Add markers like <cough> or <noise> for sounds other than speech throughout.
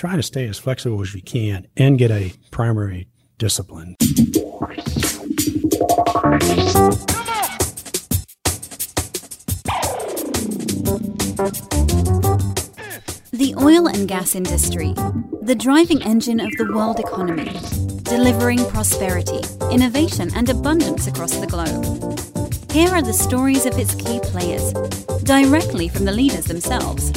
try to stay as flexible as you can and get a primary discipline. The oil and gas industry, the driving engine of the world economy, delivering prosperity, innovation, and abundance across the globe. Here are the stories of its key players, directly from the leaders themselves.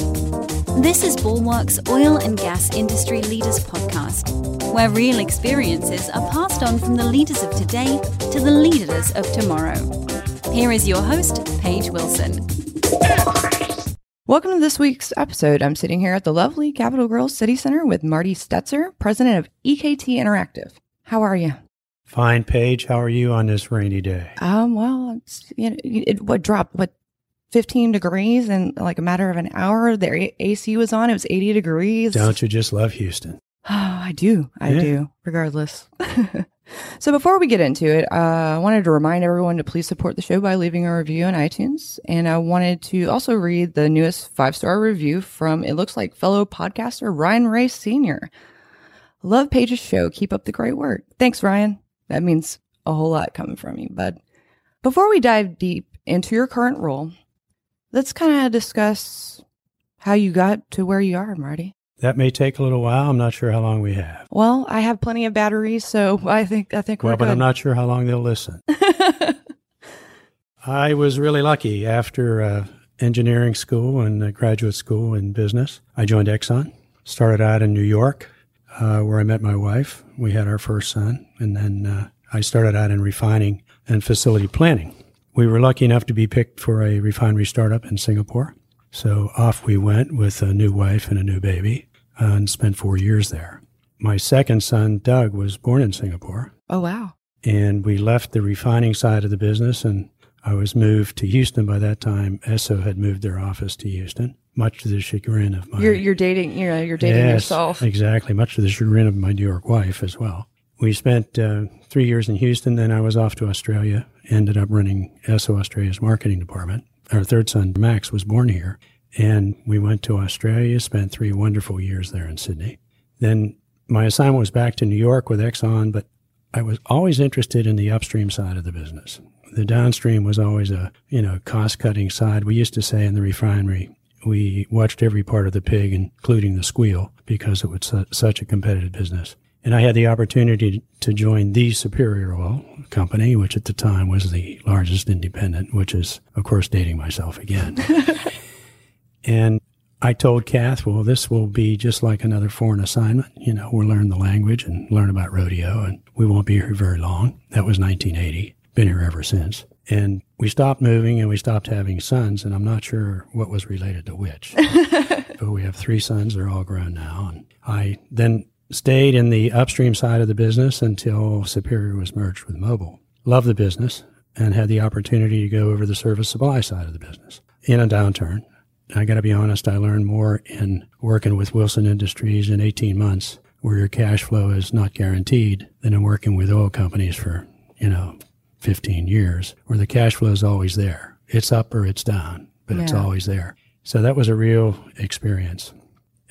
This is Bulwark's Oil and Gas Industry Leaders Podcast, where real experiences are passed on from the leaders of today to the leaders of tomorrow. Here is your host, Paige Wilson. Welcome to this week's episode. I'm sitting here at the lovely Capital Grille City Center with Marty Stetzer, president of EKT Interactive. How are you? Fine, Paige. How are you on this rainy day? Um, well, it's, you know, it what dropped what 15 degrees in like a matter of an hour. The AC was on. It was 80 degrees. Don't you just love Houston? Oh, <sighs> I do. I yeah. do. Regardless. <laughs> so before we get into it, uh, I wanted to remind everyone to please support the show by leaving a review on iTunes, and I wanted to also read the newest five star review from it looks like fellow podcaster Ryan Ray Senior. Love Paige's show. Keep up the great work. Thanks, Ryan. That means a whole lot coming from you, bud. Before we dive deep into your current role, let's kind of discuss how you got to where you are, Marty. That may take a little while. I'm not sure how long we have. Well, I have plenty of batteries, so I think I think well, we're Well, but good. I'm not sure how long they'll listen. <laughs> I was really lucky after uh, engineering school and uh, graduate school in business. I joined Exxon. Started out in New York, uh, where I met my wife. We had our first son, and then uh, I started out in refining and facility planning. We were lucky enough to be picked for a refinery startup in Singapore. So off we went with a new wife and a new baby uh, and spent four years there. My second son, Doug, was born in Singapore. Oh, wow. And we left the refining side of the business and I was moved to Houston by that time. Esso had moved their office to Houston, much to the chagrin of my. You're, you're dating, you know, you're dating yes, yourself. Exactly, much to the chagrin of my New York wife as well. We spent uh, three years in Houston, then I was off to Australia, ended up running Esso Australia's marketing department. Our third son, Max, was born here, and we went to Australia, spent three wonderful years there in Sydney. Then my assignment was back to New York with Exxon, but I was always interested in the upstream side of the business the downstream was always a you know cost cutting side. We used to say in the refinery we watched every part of the pig, including the squeal, because it was su- such a competitive business. And I had the opportunity to join the Superior Oil Company, which at the time was the largest independent, which is, of course, dating myself again. <laughs> and I told Kath, well, this will be just like another foreign assignment. You know, we'll learn the language and learn about rodeo, and we won't be here very long. That was 1980 been here ever since. And we stopped moving and we stopped having sons, and I'm not sure what was related to which. <laughs> but we have three sons, they're all grown now. And I then stayed in the upstream side of the business until Superior was merged with Mobil. Loved the business and had the opportunity to go over the service supply side of the business in a downturn. I got to be honest, I learned more in working with Wilson Industries in 18 months, where your cash flow is not guaranteed, than in working with oil companies for, you know, 15 years where the cash flow is always there. It's up or it's down, but yeah. it's always there. So that was a real experience.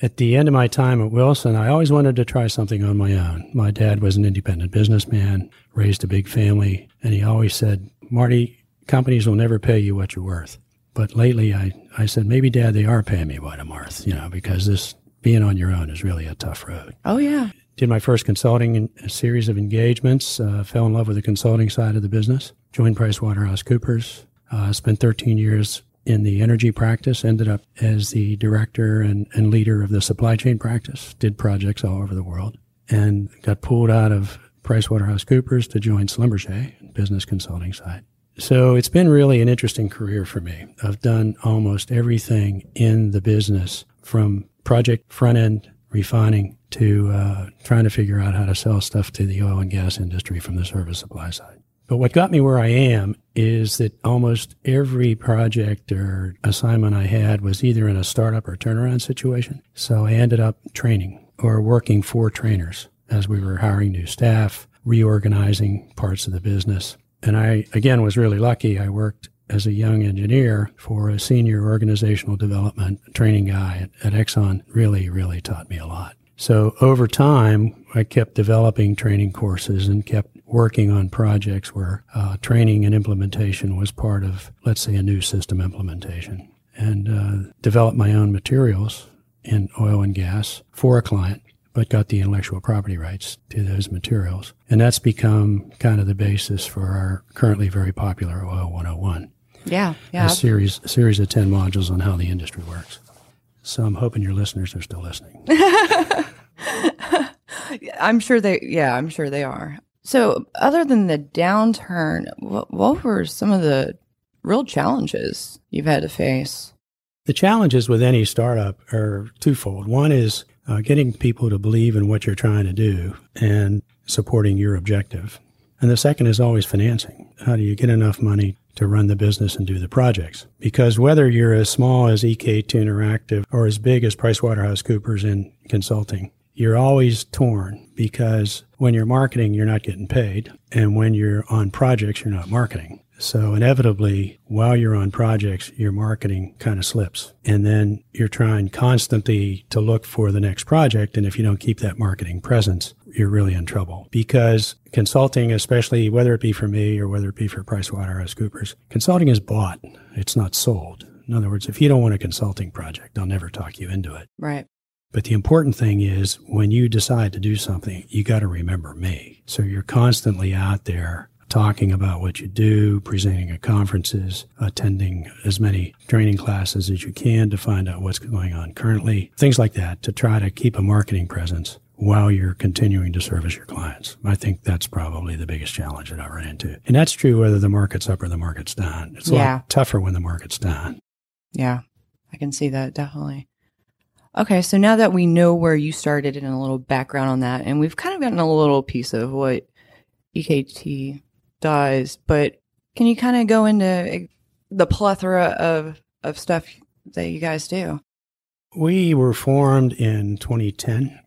At the end of my time at Wilson, I always wanted to try something on my own. My dad was an independent businessman, raised a big family, and he always said, Marty, companies will never pay you what you're worth. But lately I, I said, maybe dad, they are paying me what I'm worth, you know, because this being on your own is really a tough road. Oh, yeah did my first consulting in a series of engagements, uh, fell in love with the consulting side of the business, joined PricewaterhouseCoopers, uh, spent 13 years in the energy practice, ended up as the director and, and leader of the supply chain practice, did projects all over the world, and got pulled out of PricewaterhouseCoopers to join Schlumberger, business consulting side. So it's been really an interesting career for me. I've done almost everything in the business from project front end refining to uh, trying to figure out how to sell stuff to the oil and gas industry from the service supply side. But what got me where I am is that almost every project or assignment I had was either in a startup or turnaround situation. So I ended up training or working for trainers as we were hiring new staff, reorganizing parts of the business. And I, again, was really lucky. I worked as a young engineer for a senior organizational development training guy at, at Exxon really, really taught me a lot. So over time, I kept developing training courses and kept working on projects where uh, training and implementation was part of, let's say, a new system implementation, and uh, developed my own materials in oil and gas for a client, but got the intellectual property rights to those materials. And that's become kind of the basis for our currently very popular Oil 101. Yeah, yeah. A series, a series of 10 modules on how the industry works. So I'm hoping your listeners are still listening. <laughs> I'm sure they, yeah, I'm sure they are. So, other than the downturn, what, what were some of the real challenges you've had to face? The challenges with any startup are twofold. One is uh, getting people to believe in what you're trying to do and supporting your objective. And the second is always financing. How do you get enough money to run the business and do the projects? Because whether you're as small as EKT Interactive or as big as PricewaterhouseCoopers in consulting, you're always torn because when you're marketing, you're not getting paid. And when you're on projects, you're not marketing. So inevitably, while you're on projects, your marketing kind of slips. And then you're trying constantly to look for the next project. And if you don't keep that marketing presence, you're really in trouble because consulting, especially whether it be for me or whether it be for PricewaterhouseCoopers, consulting is bought. It's not sold. In other words, if you don't want a consulting project, I'll never talk you into it. Right. But the important thing is when you decide to do something, you got to remember me. So you're constantly out there talking about what you do, presenting at conferences, attending as many training classes as you can to find out what's going on currently, things like that to try to keep a marketing presence while you're continuing to service your clients. I think that's probably the biggest challenge that I run into. And that's true whether the market's up or the market's down. It's a Yeah. lot tougher when the market's down. Yeah, I can see that definitely. Okay, so now that we know where you started and a little background on that, and we've kind of gotten a little piece of what EKT does, but can you kind of go into the plethora of of stuff that you guys do? We were formed in 2010,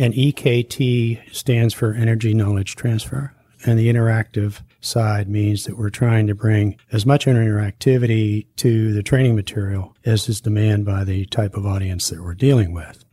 and EKT stands for Energy Knowledge Transfer. And the interactive side means that we're trying to bring as much interactivity to the training material as is demanded by the type of audience that we're dealing with.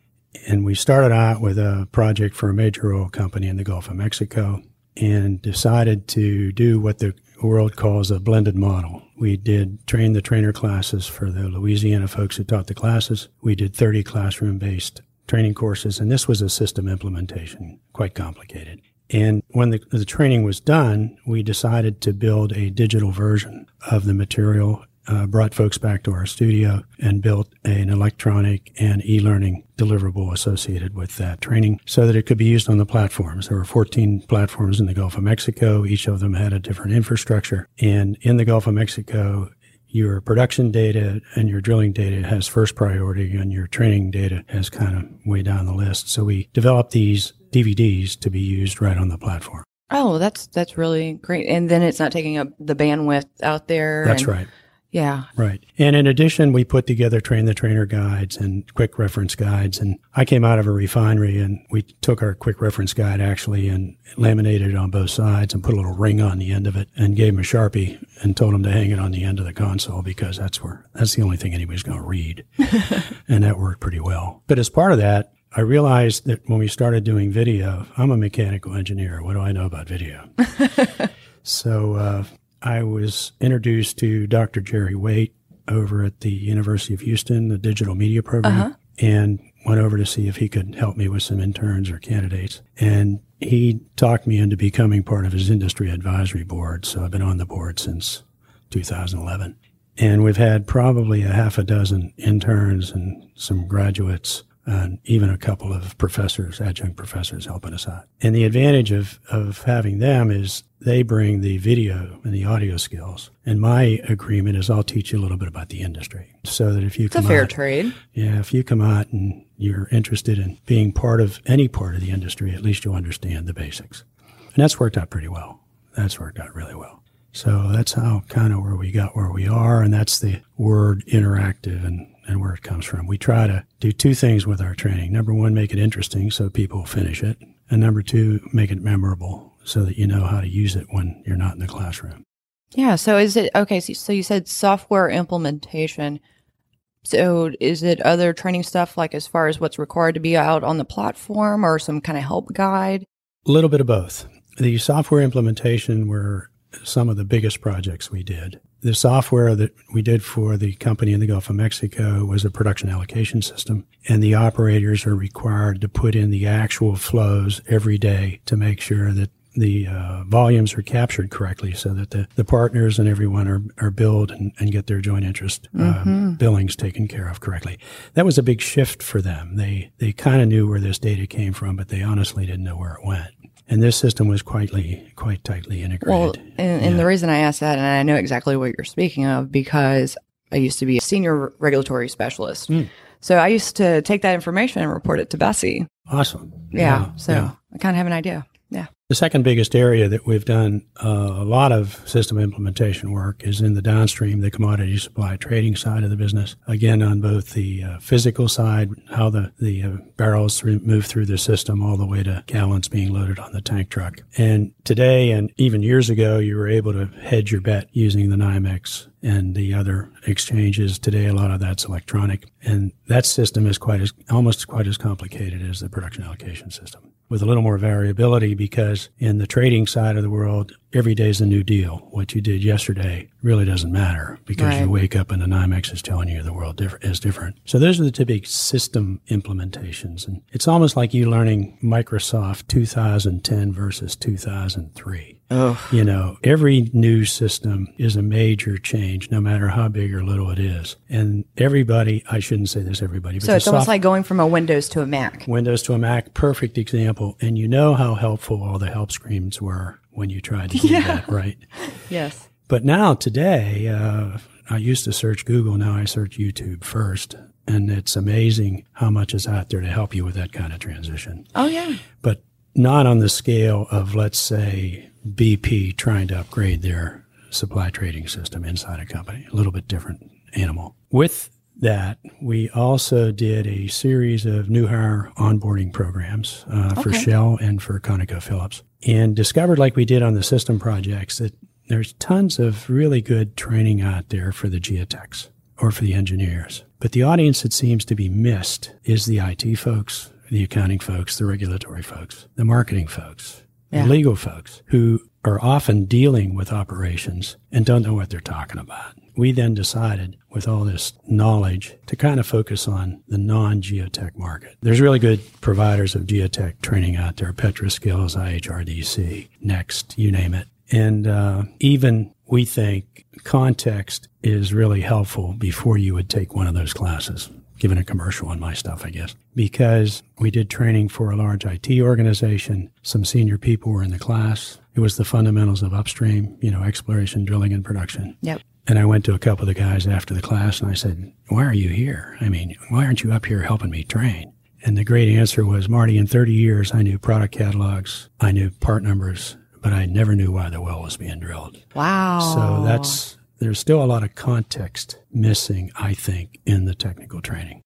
And we started out with a project for a major oil company in the Gulf of Mexico and decided to do what the world calls a blended model. We did train the trainer classes for the Louisiana folks who taught the classes. We did 30 classroom based training courses, and this was a system implementation, quite complicated. And when the, the training was done, we decided to build a digital version of the material, uh, brought folks back to our studio, and built an electronic and e learning deliverable associated with that training so that it could be used on the platforms. There were 14 platforms in the Gulf of Mexico. Each of them had a different infrastructure. And in the Gulf of Mexico, your production data and your drilling data has first priority and your training data has kind of way down the list. So we developed these DVDs to be used right on the platform. Oh, that's that's really great. And then it's not taking up the bandwidth out there. That's and- right. Yeah. Right. And in addition, we put together train the trainer guides and quick reference guides. And I came out of a refinery and we took our quick reference guide actually and laminated it on both sides and put a little ring on the end of it and gave him a Sharpie and told him to hang it on the end of the console because that's where, that's the only thing anybody's going to read. <laughs> and that worked pretty well. But as part of that, I realized that when we started doing video, I'm a mechanical engineer. What do I know about video? <laughs> so, uh, I was introduced to Dr. Jerry Waite over at the University of Houston, the digital media program, uh-huh. and went over to see if he could help me with some interns or candidates. And he talked me into becoming part of his industry advisory board. So I've been on the board since 2011. And we've had probably a half a dozen interns and some graduates and even a couple of professors, adjunct professors helping us out. And the advantage of, of having them is they bring the video and the audio skills. And my agreement is I'll teach you a little bit about the industry so that if you It's a come fair out, trade. yeah, if you come out and you're interested in being part of any part of the industry, at least you'll understand the basics. And that's worked out pretty well. That's worked out really well. So that's how kind of where we got where we are. And that's the word interactive and, and where it comes from. We try to do two things with our training. Number one, make it interesting so people finish it. And number two, make it memorable so that you know how to use it when you're not in the classroom. Yeah. So is it okay? So, so you said software implementation. So is it other training stuff like as far as what's required to be out on the platform or some kind of help guide? A little bit of both. The software implementation were some of the biggest projects we did. The software that we did for the company in the Gulf of Mexico was a production allocation system, and the operators are required to put in the actual flows every day to make sure that the uh, volumes are captured correctly so that the, the partners and everyone are, are billed and, and get their joint interest um, billings taken care of correctly. That was a big shift for them. They, they kind of knew where this data came from, but they honestly didn't know where it went. And this system was quite, quite tightly integrated. Well, and, and the reason I asked that, and I know exactly what you're speaking of, because I used to be a senior regulatory specialist. Hmm. So I used to take that information and report it to BSEE. awesome. Yeah. so yeah. I kind of have an idea. The second biggest area that we've done uh, a lot of system implementation work is in the downstream, the commodity supply trading side of the business. Again, on both the uh, physical side, how the, the uh, barrels move through the system all the way to gallons being loaded on the tank truck. And today, and even years ago, you were able to hedge your bet using the NYMEX and the other exchanges. Today, a lot of that's electronic. And that system is quite as, almost quite as complicated as the production allocation system with a little more variability because in the trading side of the world, every day is a new deal. What you did yesterday really doesn't matter because Right. you wake up and the NYMEX is telling you the world differ- is different. So those are the typical system implementations. And it's almost like you learning Microsoft 2010 versus 2003. Oh. You know, every new system is a major change, no matter how big or little it is. And everybody, I shouldn't say this everybody, but So it's almost like going from a Windows to a Mac. Windows to a Mac, perfect example. And you know how helpful all the help screens were when you tried to do that, right? <laughs> Yes. But now, today, uh, I used to search Google. Now I search YouTube first. And it's amazing how much is out there to help you with that kind of transition. Oh, yeah. But not on the scale of, let's say, BP trying to upgrade their supply trading system inside a company. A little bit different animal. With that, we also did a series of new hire onboarding programs uh, for Shell and for ConocoPhillips, and discovered, like we did on the system projects, that there's tons of really good training out there for the geotechs or for the engineers. But the audience that seems to be missed is the IT folks, the accounting folks, the regulatory folks, the marketing folks, Yeah. the legal folks who are often dealing with operations and don't know what they're talking about. We then decided, with all this knowledge, to kind of focus on the non geotech market. There's really good providers of geotech training out there Petroskills, IHRDC, Next, you name it. And uh, even we think context is really helpful before you would take one of those classes. Given a commercial on my stuff, I guess, because we did training for a large IT organization. Some senior people were in the class. It was the fundamentals of upstream, you know, exploration, drilling, and production. Yep. And I went to a couple of the guys after the class and I said, Why are you here? I mean, why aren't you up here helping me train? And the great answer was, Marty, in 30 years, I knew product catalogs, I knew part numbers, but I never knew why the well was being drilled. Wow. So that's, there's still a lot of context missing, I think, in the technical training.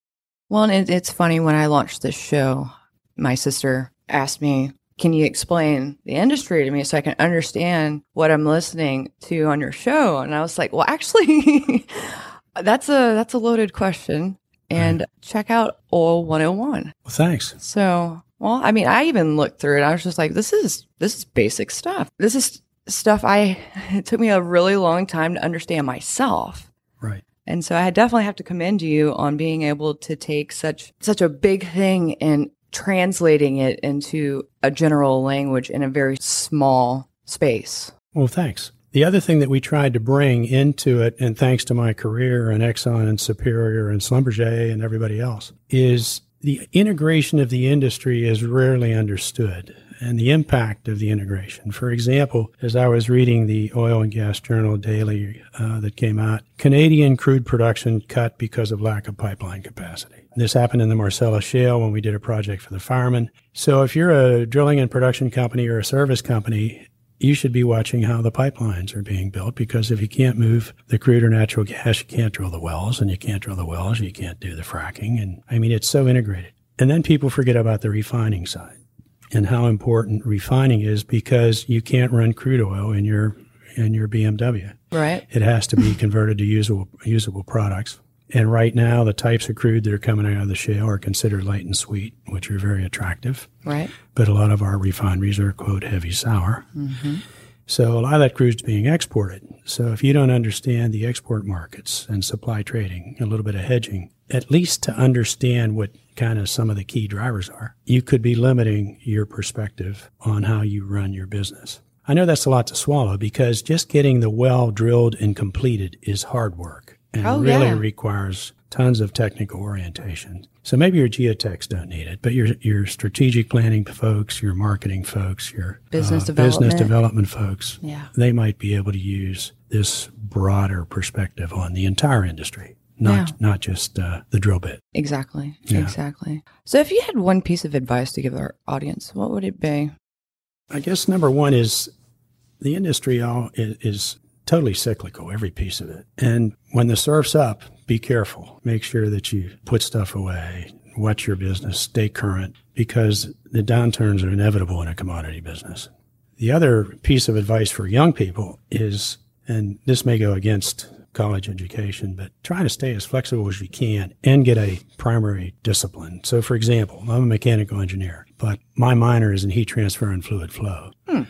Well, and it, it's funny when I launched this show, my sister asked me, "Can you explain the industry to me so I can understand what I'm listening to on your show?" And I was like, "Well, actually, <laughs> that's a that's a loaded question." And check out Oil 101. Well, thanks. So, well, I mean, I even looked through it. I was just like, "This is this is basic stuff. This is stuff I <laughs> it took me a really long time to understand myself." Right. And so I definitely have to commend you on being able to take such such a big thing and translating it into a general language in a very small space. Well, thanks. The other thing that we tried to bring into it, and thanks to my career and Exxon and Superior and Schlumberger and everybody else, is the integration of the industry is rarely understood and the impact of the integration. For example, as I was reading the Oil and Gas Journal daily uh, that came out, Canadian crude production cut because of lack of pipeline capacity. This happened in the Marcellus Shale when we did a project for the firemen. So if you're a drilling and production company or a service company, you should be watching how the pipelines are being built because if you can't move the crude or natural gas, you can't drill the wells, and you can't drill the wells, you can't do the fracking. And I mean, it's so integrated. And then people forget about the refining side and how important refining is because you can't run crude oil in your in your BMW. Right. It has to be converted to usable usable products. And right now, the types of crude that are coming out of the shale are considered light and sweet, which are very attractive. Right. But a lot of our refineries are, quote, heavy sour. Mm-hmm. So a lot of that crude is being exported. So if you don't understand the export markets and supply trading, a little bit of hedging, at least to understand what kind of some of the key drivers are, you could be limiting your perspective on how you run your business. I know that's a lot to swallow because just getting the well drilled and completed is hard work and Oh, really yeah. requires tons of technical orientation. So maybe your geotechs don't need it, but your your strategic planning folks, your marketing folks, your uh, development. business development. development folks, Yeah. they might be able to use this broader perspective on the entire industry, not Yeah. not just uh, the drill bit. Exactly. Yeah. Exactly. So if you had one piece of advice to give our audience, what would it be? I guess number one is the industry all is, is totally cyclical, every piece of it. And when the surf's up, be careful. Make sure that you put stuff away, watch your business, stay current, because the downturns are inevitable in a commodity business. The other piece of advice for young people is, and this may go against college education, but try to stay as flexible as you can and get a primary discipline. So, for example, I'm a mechanical engineer, but my minor is in heat transfer and fluid flow. Hmm.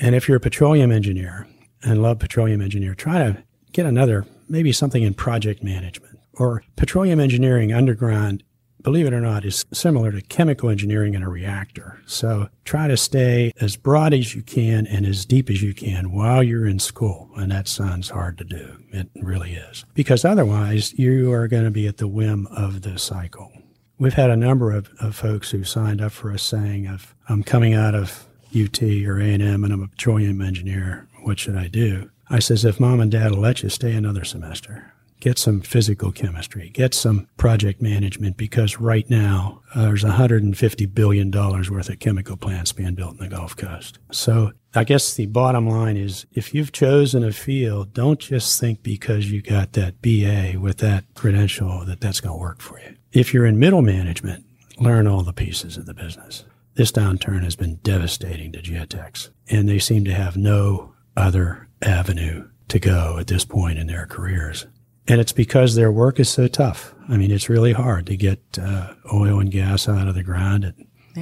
And if you're a petroleum engineer and love petroleum engineer, try to get another, maybe something in project management or petroleum engineering underground. Believe it or not, is similar to chemical engineering in a reactor. So try to stay as broad as you can and as deep as you can while you're in school. And that sounds hard to do. It really is. Because otherwise, you are going to be at the whim of the cycle. We've had a number of, of folks who signed up for us saying, "If I'm coming out of UT or A&M and I'm a petroleum engineer, what should I do?" I says, "If mom and dad will let you stay another semester, get some physical chemistry, get some project management, because right now uh, there's 150 billion dollars worth of chemical plants being built in the Gulf Coast. So." I guess the bottom line is if you've chosen a field, don't just think because you got that BA with that credential that that's going to work for you. If you're in middle management, learn all the pieces of the business. This downturn has been devastating to geotechs, and they seem to have no other avenue to go at this point in their careers. And it's because their work is so tough. I mean, it's really hard to get uh, oil and gas out of the ground at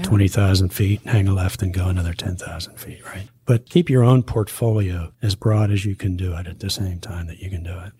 20,000 feet, hang a left and go another 10,000 feet, right? But keep your own portfolio as broad as you can do it at the same time that you can do it.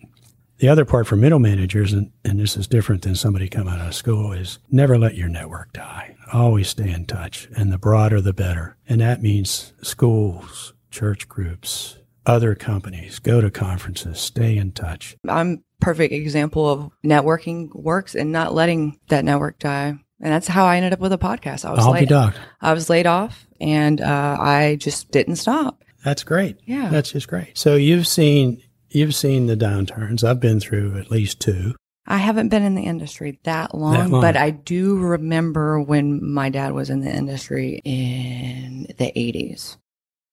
The other part for middle managers, and, and this is different than somebody coming out of school, is never let your network die. Always stay in touch, and the broader the better. And that means schools, church groups, other companies, go to conferences, stay in touch. I'm perfect example of networking works and not letting that network die. And that's how I ended up with a podcast. I was I'll laid. I was laid off and uh, I just didn't stop. That's great. Yeah. That's just great. So you've seen you've seen the downturns. I've been through at least two. I haven't been in the industry that long, That long. but I do remember when my dad was in the industry in the 80s.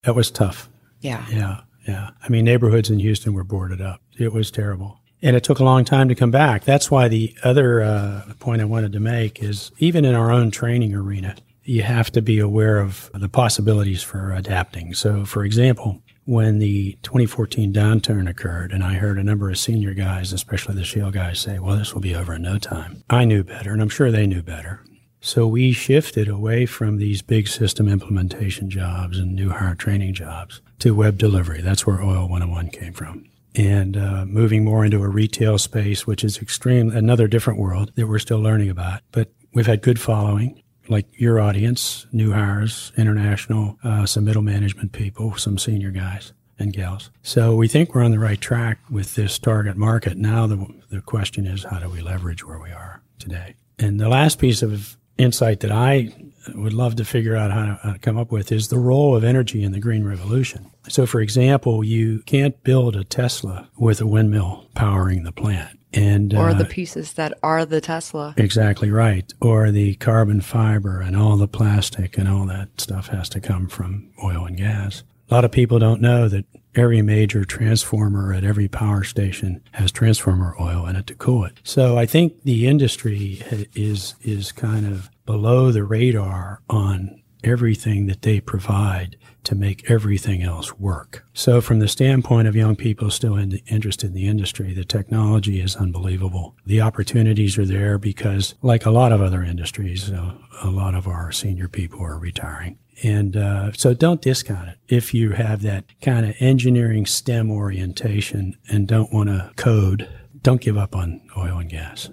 That was tough. Yeah. Yeah, yeah. I mean, neighborhoods in Houston were boarded up. It was terrible. And it took a long time to come back. That's why the other uh, point I wanted to make is even in our own training arena, you have to be aware of the possibilities for adapting. So, for example, when the 2014 downturn occurred, and I heard a number of senior guys, especially the shale guys, say, well, this will be over in no time. I knew better, and I'm sure they knew better. So we shifted away from these big system implementation jobs and new hire training jobs to web delivery. That's where Oil 101 came from. And uh, moving more into a retail space, which is extreme, another different world that we're still learning about. But we've had good following, like your audience, new hires, international, uh, some middle management people, some senior guys and gals. So we think we're on the right track with this target market. Now the, the question is, how do we leverage where we are today? And the last piece of insight that I would love to figure out how to, how to come up with is the role of energy in the green revolution. So, for example, you can't build a Tesla with a windmill powering the plant. And, Or uh, the pieces that are the Tesla. Exactly right. Or the carbon fiber and all the plastic and all that stuff has to come from oil and gas. A lot of people don't know that every major transformer at every power station has transformer oil in it to cool it. So I think the industry is is kind of below the radar on everything that they provide to make everything else work. So, from the standpoint of young people still in, interested in the industry, the technology is unbelievable. The opportunities are there because, like a lot of other industries, a lot of our senior people are retiring. And uh, so don't discount it. If you have that kind of engineering STEM orientation and don't want to code, don't give up on oil and gas.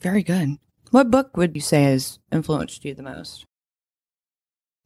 Very good. What book would you say has influenced you the most?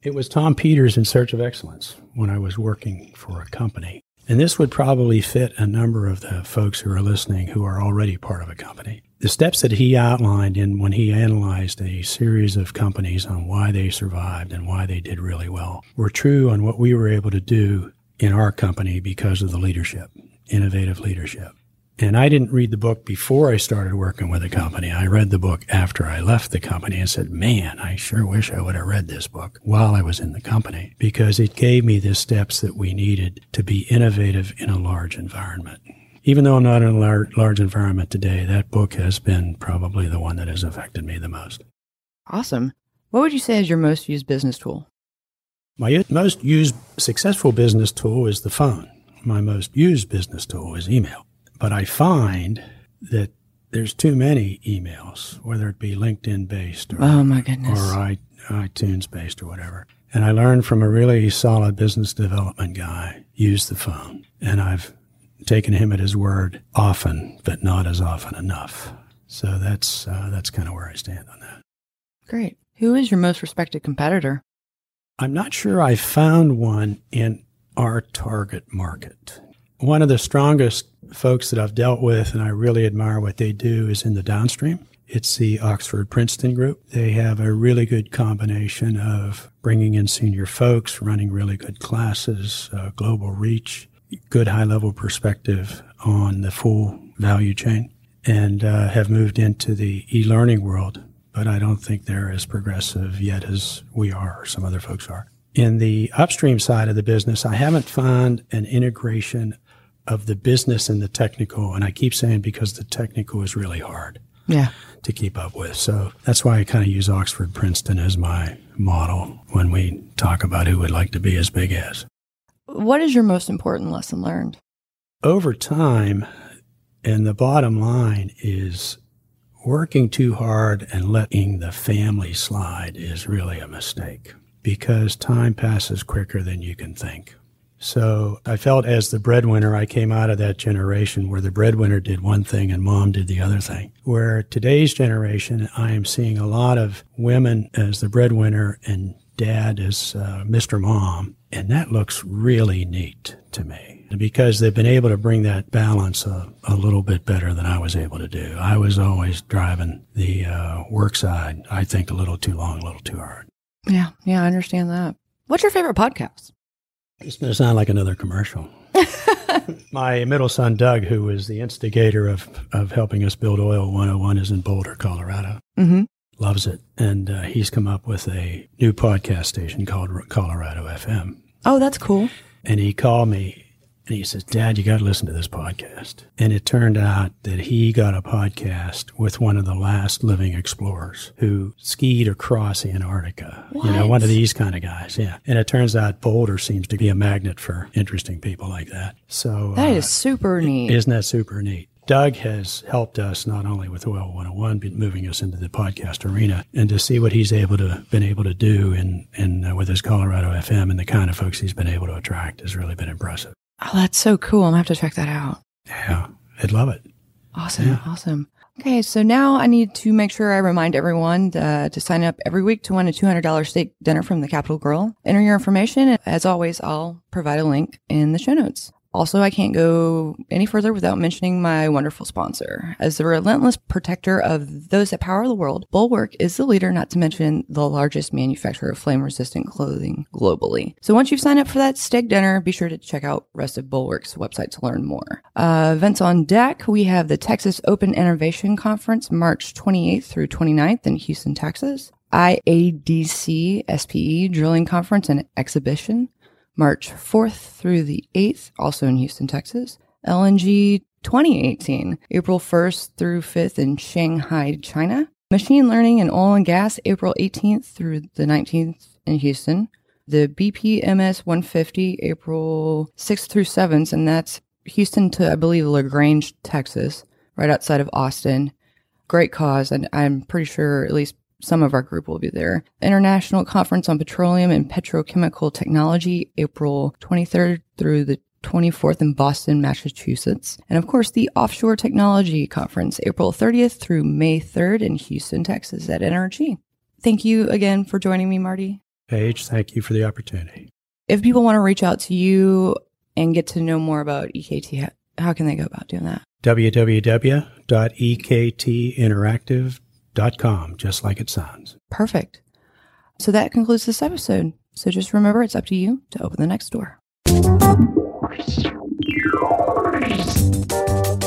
It was Tom Peters in Search of Excellence when I was working for a company. And this would probably fit a number of the folks who are listening who are already part of a company. The steps that he outlined in when he analyzed a series of companies on why they survived and why they did really well were true on what we were able to do in our company because of the leadership, innovative leadership. And I didn't read the book before I started working with the company. I read the book after I left the company and said, man, I sure wish I would have read this book while I was in the company because it gave me the steps that we needed to be innovative in a large environment. Even though I'm not in a large, large environment today, that book has been probably the one that has affected me the most. Awesome. What would you say is your most used business tool? My most used successful business tool is the phone. My most used business tool is email. But I find that there's too many emails, whether it be LinkedIn based or, oh my goodness. or iTunes based or whatever. And I learned from a really solid business development guy, use the phone. And I've taken him at his word often, but not as often enough. So that's, uh, that's kind of where I stand on that. Great. Who is your most respected competitor? I'm not sure I found one in our target market. One of the strongest folks that I've dealt with and I really admire what they do is in the downstream. It's the Oxford Princeton group. They have a really good combination of bringing in senior folks, running really good classes, uh, global reach, good high level perspective on the full value chain, and uh, have moved into the e learning world. But I don't think they're as progressive yet as we are or some other folks are. In the upstream side of the business, I haven't found an integration of the business and the technical. And I keep saying because the technical is really hard. Yeah. To keep up with. So that's why I kind of use Oxford Princeton as my model when we talk about who would like to be as big as. What is your most important lesson learned? Over time, and the bottom line is working too hard and letting the family slide is really a mistake because time passes quicker than you can think. So I felt as the breadwinner, I came out of that generation where the breadwinner did one thing and mom did the other thing. Where today's generation, I am seeing a lot of women as the breadwinner and dad as uh, Mr. Mom. And that looks really neat to me because they've been able to bring that balance a, a little bit better than I was able to do. I was always driving the uh, work side, I think, a little too long, a little too hard. Yeah, yeah, I understand that. What's your favorite podcast? It's going to sound like another commercial. <laughs> My middle son, Doug, who was the instigator of, of helping us build Oil 101, is in Boulder, Colorado. Mm-hmm. Loves it. And uh, he's come up with a new podcast station called Colorado FM. Oh, that's cool. And he called me and he says, Dad, you got to listen to this podcast. And it turned out that he got a podcast with one of the last living explorers who skied across Antarctica. What? You know, one of these kind of guys. Yeah. And it turns out Boulder seems to be a magnet for interesting people like that. So that uh, is super neat. Isn't that super neat? Doug has helped us not only with Oil 101, but moving us into the podcast arena, and to see what he's able to been able to do in, in uh, with his Colorado FM and the kind of folks he's been able to attract has really been impressive. Oh, that's so cool. I'm going to have to check that out. Yeah, I'd love it. Awesome. Yeah. Awesome. Okay, so now I need to make sure I remind everyone uh, to sign up every week to win a $200 steak dinner from the Capital Grille. Enter your information. As always, I'll provide a link in the show notes. Also, I can't go any further without mentioning my wonderful sponsor. As the relentless protector of those that power the world, Bulwark is the leader, not to mention the largest manufacturer of flame resistant clothing globally. So once you've signed up for that steak dinner, be sure to check out rest of Bulwark's website to learn more. Uh, events on deck, we have the Texas Open Innovation Conference, March 28th through 29th in Houston, Texas. IADC SPE Drilling Conference and Exhibition, March 4th through the 8th, also in Houston, Texas. LNG 2018, April 1st through 5th in Shanghai, China. Machine Learning in Oil and Gas, April 18th through the 19th in Houston. The BP MS 150, April 6th through 7th, and that's Houston to, I believe, LaGrange, Texas, right outside of Austin. Great cause, and I'm pretty sure at least some of our group will be there. International Conference on Petroleum and Petrochemical Technology, April 23rd through the 24th in Boston, Massachusetts. And of course, the Offshore Technology Conference, April 30th through May 3rd in Houston, Texas at NRG. Thank you again for joining me, Marty. Paige, thank you for the opportunity. If people want to reach out to you and get to know more about EKT, how can they go about doing that? www.ektinteractive.com, just like it sounds. Perfect. So that concludes this episode. So just remember it's up to you to open the next door.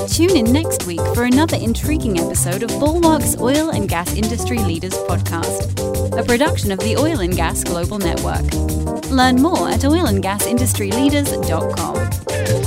Tune in next week for another intriguing episode of Bulwark's Oil and Gas Industry Leaders Podcast, a production of the Oil and Gas Global Network. Learn more at oilandgasindustryleaders.com.